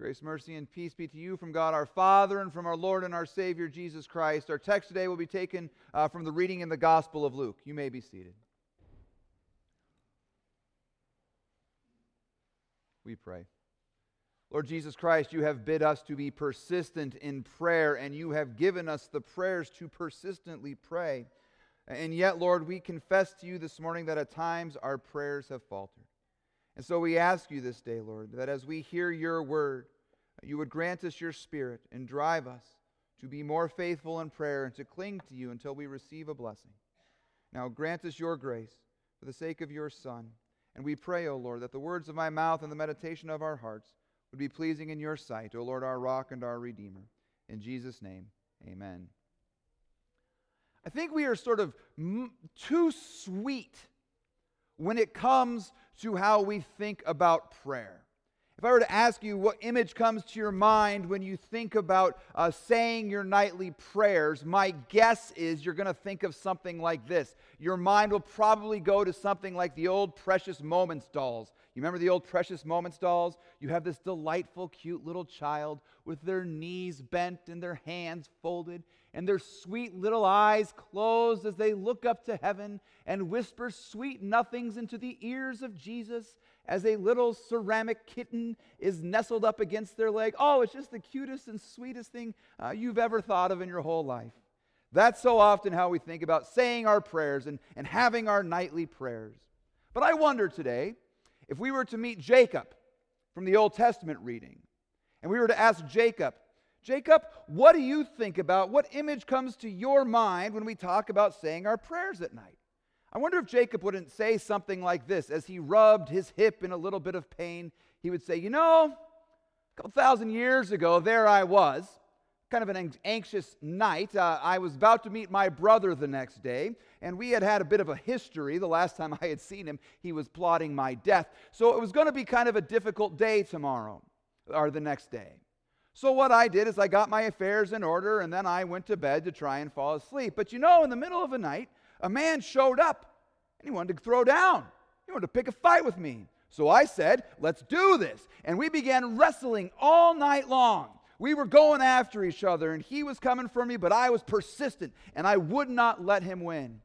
Grace, mercy, and peace be to you from God our Father and from our Lord and our Savior Jesus Christ. Our text today will be taken uh, from the reading in the Gospel of Luke. You may be seated. We pray. Lord Jesus Christ, you have bid us to be persistent in prayer, and you have given us the prayers to persistently pray. And yet, Lord, we confess to you this morning that at times our prayers have faltered. And so we ask you this day, Lord, that as we hear your word, you would grant us your spirit and drive us to be more faithful in prayer and to cling to you until we receive a blessing. Now grant us your grace for the sake of your Son. And we pray, O Lord, that the words of my mouth and the meditation of our hearts would be pleasing in your sight, O Lord, our rock and our redeemer. In Jesus' name, amen. I think we are sort of m- too sweet when it comes to how we think about prayer. If I were to ask you what image comes to your mind when you think about uh, saying your nightly prayers, my guess is you're going to think of something like this. Your mind will probably go to something like the old Precious Moments dolls. You remember the old Precious Moments dolls? You have this delightful, cute little child with their knees bent and their hands folded, and their sweet little eyes closed as they look up to heaven and whisper sweet nothings into the ears of Jesus as a little ceramic kitten is nestled up against their leg. Oh, it's just the cutest and sweetest thing uh, you've ever thought of in your whole life. That's so often how we think about saying our prayers and, and having our nightly prayers. But I wonder today if we were to meet Jacob from the Old Testament reading, and we were to ask Jacob, Jacob, what do you think about? What image comes to your mind when we talk about saying our prayers at night? I wonder if Jacob wouldn't say something like this as he rubbed his hip in a little bit of pain. He would say, You know, a couple thousand years ago, there I was, kind of an anxious night. Uh, I was about to meet my brother the next day, and we had had a bit of a history. The last time I had seen him, he was plotting my death. So it was going to be kind of a difficult day tomorrow or the next day. So what I did is I got my affairs in order, and then I went to bed to try and fall asleep. But you know, in the middle of the night, a man showed up and he wanted to throw down. He wanted to pick a fight with me. So I said, Let's do this. And we began wrestling all night long. We were going after each other, and he was coming for me, but I was persistent, and I would not let him win.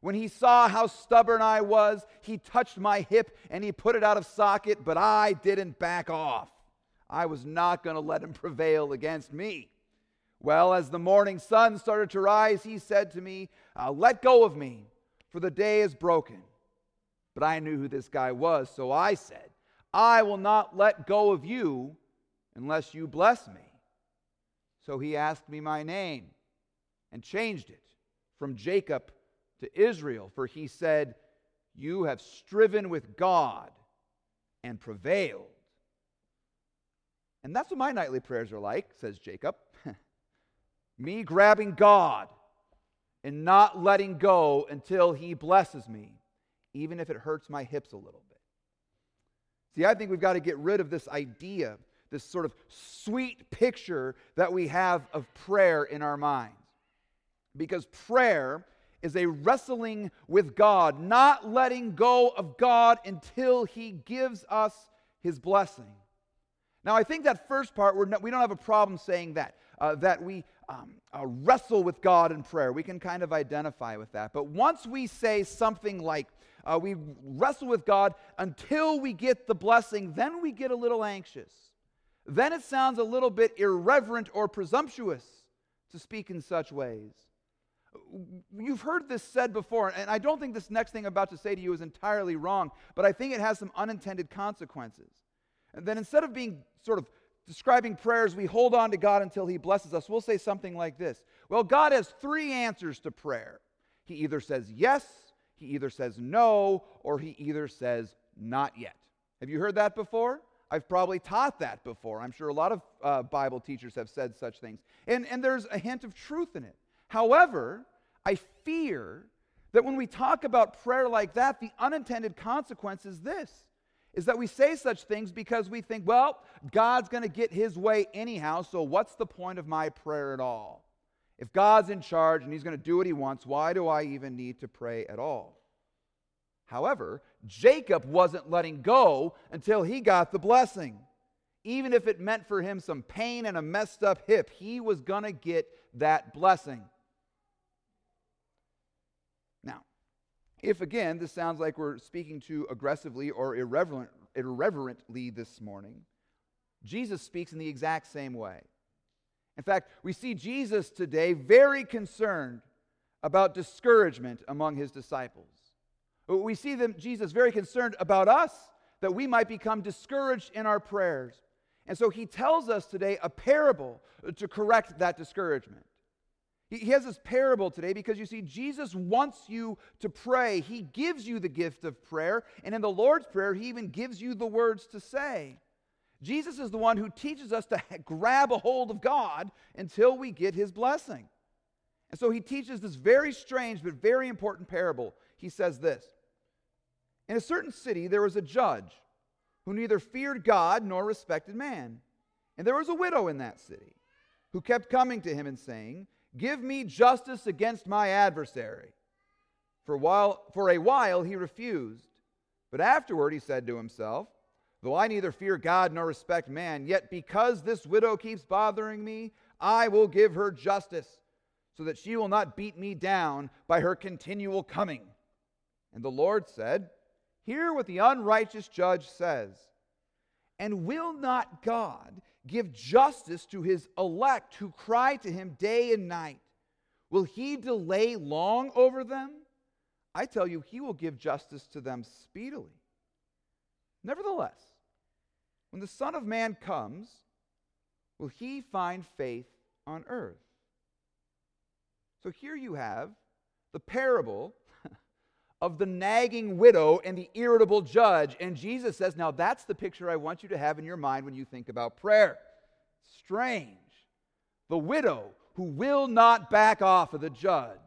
When he saw how stubborn I was, he touched my hip and he put it out of socket, but I didn't back off. I was not going to let him prevail against me. Well, as the morning sun started to rise, he said to me, uh, Let go of me, for the day is broken. But I knew who this guy was, so I said, I will not let go of you unless you bless me. So he asked me my name and changed it from Jacob to Israel, for he said, You have striven with God and prevailed. And that's what my nightly prayers are like, says Jacob. me grabbing God and not letting go until He blesses me, even if it hurts my hips a little bit. See, I think we've got to get rid of this idea, this sort of sweet picture that we have of prayer in our minds. Because prayer is a wrestling with God, not letting go of God until He gives us His blessing. Now, I think that first part, we're not, we don't have a problem saying that, uh, that we um, uh, wrestle with God in prayer. We can kind of identify with that. But once we say something like, uh, we wrestle with God until we get the blessing, then we get a little anxious. Then it sounds a little bit irreverent or presumptuous to speak in such ways. You've heard this said before, and I don't think this next thing I'm about to say to you is entirely wrong, but I think it has some unintended consequences. And then instead of being sort of describing prayers, we hold on to God until He blesses us. We'll say something like this Well, God has three answers to prayer. He either says yes, He either says no, or He either says not yet. Have you heard that before? I've probably taught that before. I'm sure a lot of uh, Bible teachers have said such things. And, and there's a hint of truth in it. However, I fear that when we talk about prayer like that, the unintended consequence is this is that we say such things because we think, well, God's going to get his way anyhow, so what's the point of my prayer at all? If God's in charge and he's going to do what he wants, why do I even need to pray at all? However, Jacob wasn't letting go until he got the blessing. even if it meant for him some pain and a messed up hip, he was going to get that blessing. Now, if again, this sounds like we're speaking too aggressively or irreverent, irreverently this morning, Jesus speaks in the exact same way. In fact, we see Jesus today very concerned about discouragement among his disciples. We see them, Jesus very concerned about us that we might become discouraged in our prayers. And so he tells us today a parable to correct that discouragement. He has this parable today because you see, Jesus wants you to pray. He gives you the gift of prayer. And in the Lord's Prayer, He even gives you the words to say. Jesus is the one who teaches us to grab a hold of God until we get His blessing. And so He teaches this very strange but very important parable. He says this In a certain city, there was a judge who neither feared God nor respected man. And there was a widow in that city who kept coming to him and saying, Give me justice against my adversary. For, while, for a while he refused, but afterward he said to himself, Though I neither fear God nor respect man, yet because this widow keeps bothering me, I will give her justice, so that she will not beat me down by her continual coming. And the Lord said, Hear what the unrighteous judge says. And will not God give justice to his elect who cry to him day and night? Will he delay long over them? I tell you, he will give justice to them speedily. Nevertheless, when the Son of Man comes, will he find faith on earth? So here you have the parable of the nagging widow and the irritable judge. And Jesus says, Now that's the picture I want you to have in your mind when you think about prayer. Strange. The widow who will not back off of the judge.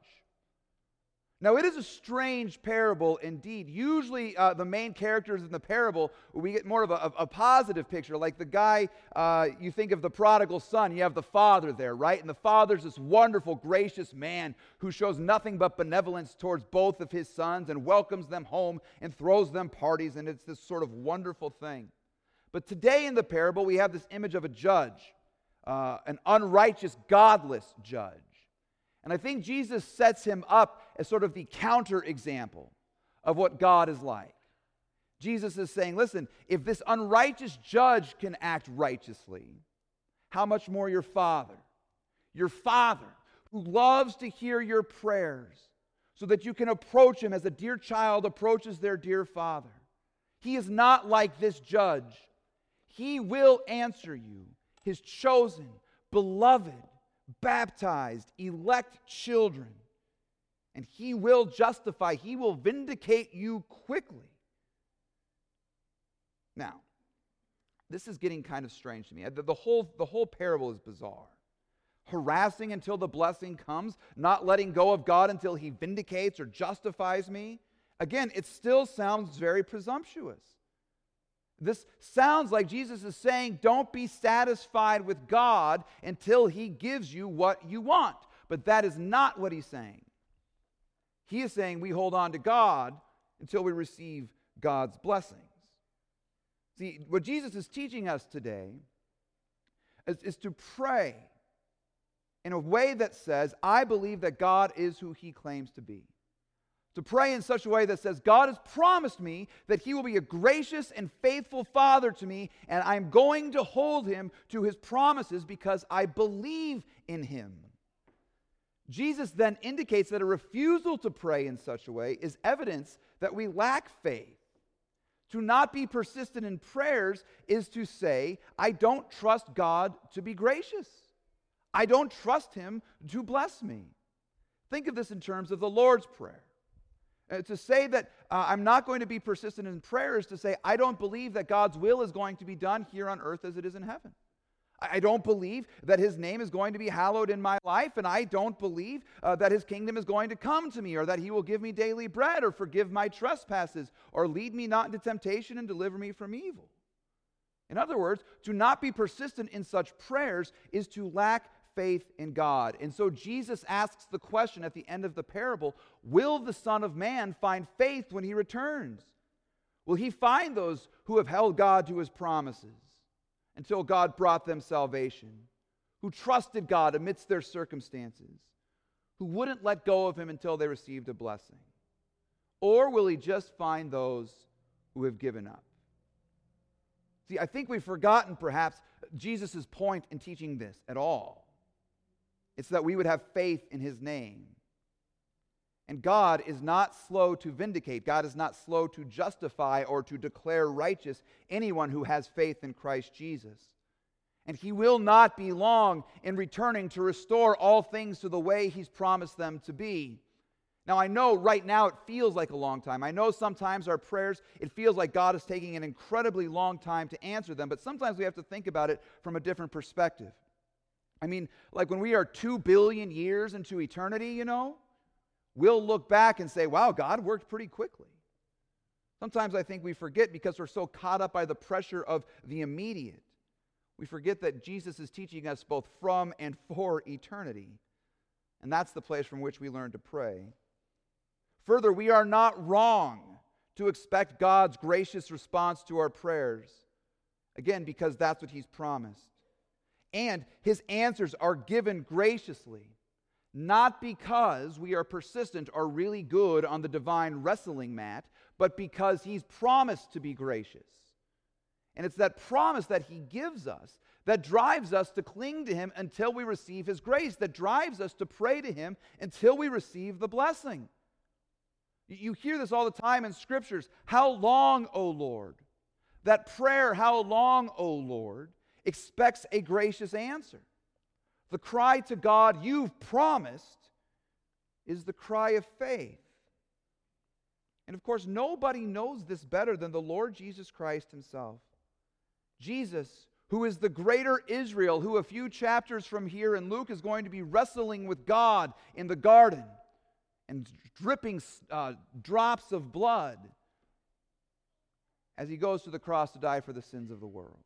Now, it is a strange parable indeed. Usually, uh, the main characters in the parable, we get more of a, a positive picture. Like the guy, uh, you think of the prodigal son, you have the father there, right? And the father's this wonderful, gracious man who shows nothing but benevolence towards both of his sons and welcomes them home and throws them parties, and it's this sort of wonderful thing. But today in the parable, we have this image of a judge, uh, an unrighteous, godless judge. And I think Jesus sets him up as sort of the counter example of what God is like. Jesus is saying, listen, if this unrighteous judge can act righteously, how much more your Father? Your Father who loves to hear your prayers so that you can approach him as a dear child approaches their dear father. He is not like this judge. He will answer you, his chosen, beloved, baptized, elect children. And he will justify, he will vindicate you quickly. Now, this is getting kind of strange to me. The, whole, the whole parable is bizarre. Harassing until the blessing comes, not letting go of God until he vindicates or justifies me. Again, it still sounds very presumptuous. This sounds like Jesus is saying, don't be satisfied with God until he gives you what you want. But that is not what he's saying. He is saying we hold on to God until we receive God's blessings. See, what Jesus is teaching us today is, is to pray in a way that says, I believe that God is who he claims to be to pray in such a way that says, God has promised me that He will be a gracious and faithful Father to me, and I'm going to hold Him to His promises because I believe in Him. Jesus then indicates that a refusal to pray in such a way is evidence that we lack faith. To not be persistent in prayers is to say, I don't trust God to be gracious. I don't trust Him to bless me. Think of this in terms of the Lord's Prayer. Uh, to say that uh, I'm not going to be persistent in prayer is to say, I don't believe that God's will is going to be done here on earth as it is in heaven. I don't believe that his name is going to be hallowed in my life, and I don't believe uh, that his kingdom is going to come to me, or that he will give me daily bread, or forgive my trespasses, or lead me not into temptation and deliver me from evil. In other words, to not be persistent in such prayers is to lack faith in God. And so Jesus asks the question at the end of the parable Will the Son of Man find faith when he returns? Will he find those who have held God to his promises? Until God brought them salvation, who trusted God amidst their circumstances, who wouldn't let go of him until they received a blessing? Or will he just find those who have given up? See, I think we've forgotten perhaps Jesus' point in teaching this at all. It's that we would have faith in his name. And God is not slow to vindicate. God is not slow to justify or to declare righteous anyone who has faith in Christ Jesus. And he will not be long in returning to restore all things to the way he's promised them to be. Now, I know right now it feels like a long time. I know sometimes our prayers, it feels like God is taking an incredibly long time to answer them, but sometimes we have to think about it from a different perspective. I mean, like when we are two billion years into eternity, you know, we'll look back and say, wow, God worked pretty quickly. Sometimes I think we forget because we're so caught up by the pressure of the immediate. We forget that Jesus is teaching us both from and for eternity. And that's the place from which we learn to pray. Further, we are not wrong to expect God's gracious response to our prayers. Again, because that's what He's promised. And His answers are given graciously, not because we are persistent or really good on the divine wrestling mat, but because He's promised to be gracious. And it's that promise that He gives us that drives us to cling to Him until we receive His grace, that drives us to pray to Him until we receive the blessing. You hear this all the time in scriptures. How long, O Lord? That prayer, how long, O Lord, expects a gracious answer. The cry to God you've promised is the cry of faith. And of course, nobody knows this better than the Lord Jesus Christ himself. Jesus, who is the greater Israel, who a few chapters from here in Luke is going to be wrestling with God in the garden and dripping uh, drops of blood as he goes to the cross to die for the sins of the world.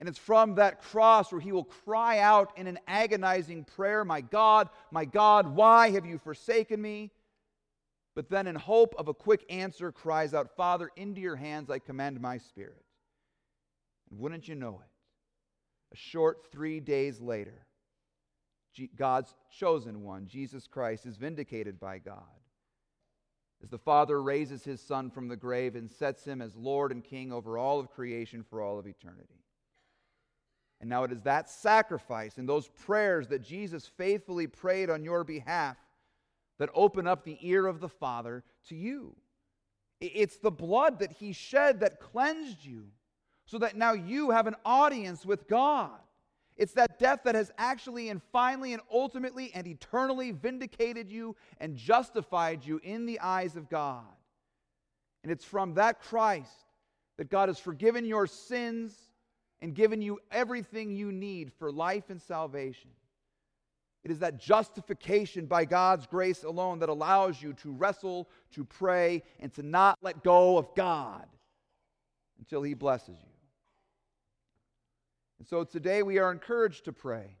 And it's from that cross where he will cry out in an agonizing prayer, My God, my God, why have you forsaken me? But then, in hope of a quick answer, cries out, Father, into your hands I commend my spirit. And wouldn't you know it? A short three days later, God's chosen one, Jesus Christ, is vindicated by God. As the Father raises his Son from the grave and sets him as Lord and King over all of creation for all of eternity. And now it is that sacrifice and those prayers that Jesus faithfully prayed on your behalf that open up the ear of the Father to you. It's the blood that he shed that cleansed you so that now you have an audience with God. It's that death that has actually and finally and ultimately and eternally vindicated you and justified you in the eyes of God. And it's from that Christ that God has forgiven your sins and given you everything you need for life and salvation. It is that justification by God's grace alone that allows you to wrestle, to pray, and to not let go of God until He blesses you. And so today we are encouraged to pray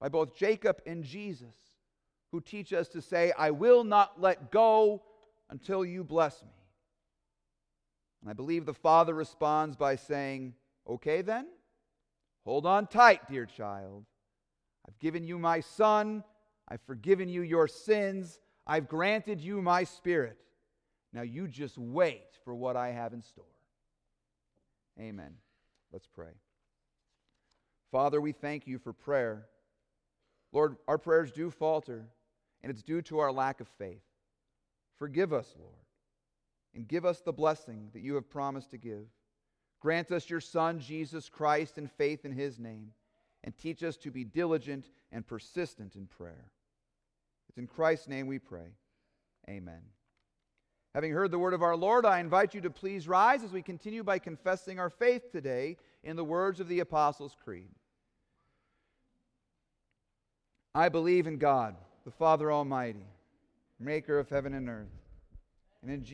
by both Jacob and Jesus, who teach us to say, I will not let go until you bless me. And I believe the Father responds by saying, Okay, then, hold on tight, dear child. I've given you my son. I've forgiven you your sins. I've granted you my spirit. Now you just wait for what I have in store. Amen. Let's pray. Father, we thank you for prayer. Lord, our prayers do falter, and it's due to our lack of faith. Forgive us, Lord, and give us the blessing that you have promised to give. Grant us your Son, Jesus Christ, and faith in his name, and teach us to be diligent and persistent in prayer. It's in Christ's name we pray. Amen. Having heard the word of our Lord, I invite you to please rise as we continue by confessing our faith today in the words of the Apostles' Creed. I believe in God, the Father Almighty, maker of heaven and earth, and in Jesus